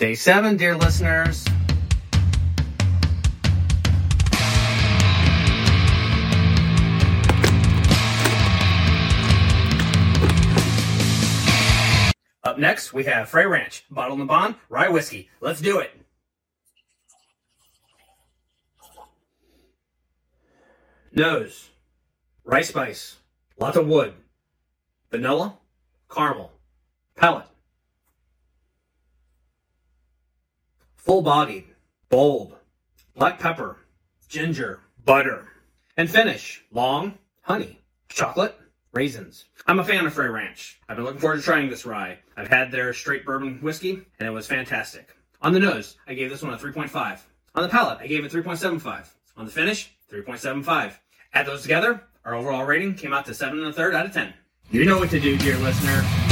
Day seven, dear listeners. Up next, we have Frey Ranch, Bottled in Bond, Rye Whiskey. Let's do it. Nose, rice spice, lots of wood, vanilla, caramel, palate. Full bodied, bold, black pepper, ginger, butter, and finish long, honey, chocolate, raisins. I'm a fan of Frey Ranch. I've been looking forward to trying this rye. I've had their straight bourbon whiskey, and it was fantastic. On the nose, I gave this one a 3.5. On the palate, I gave it 3.75. On the finish, 3.75. Add those together, our overall rating came out to seven and a third out of ten. You know what to do, dear listener.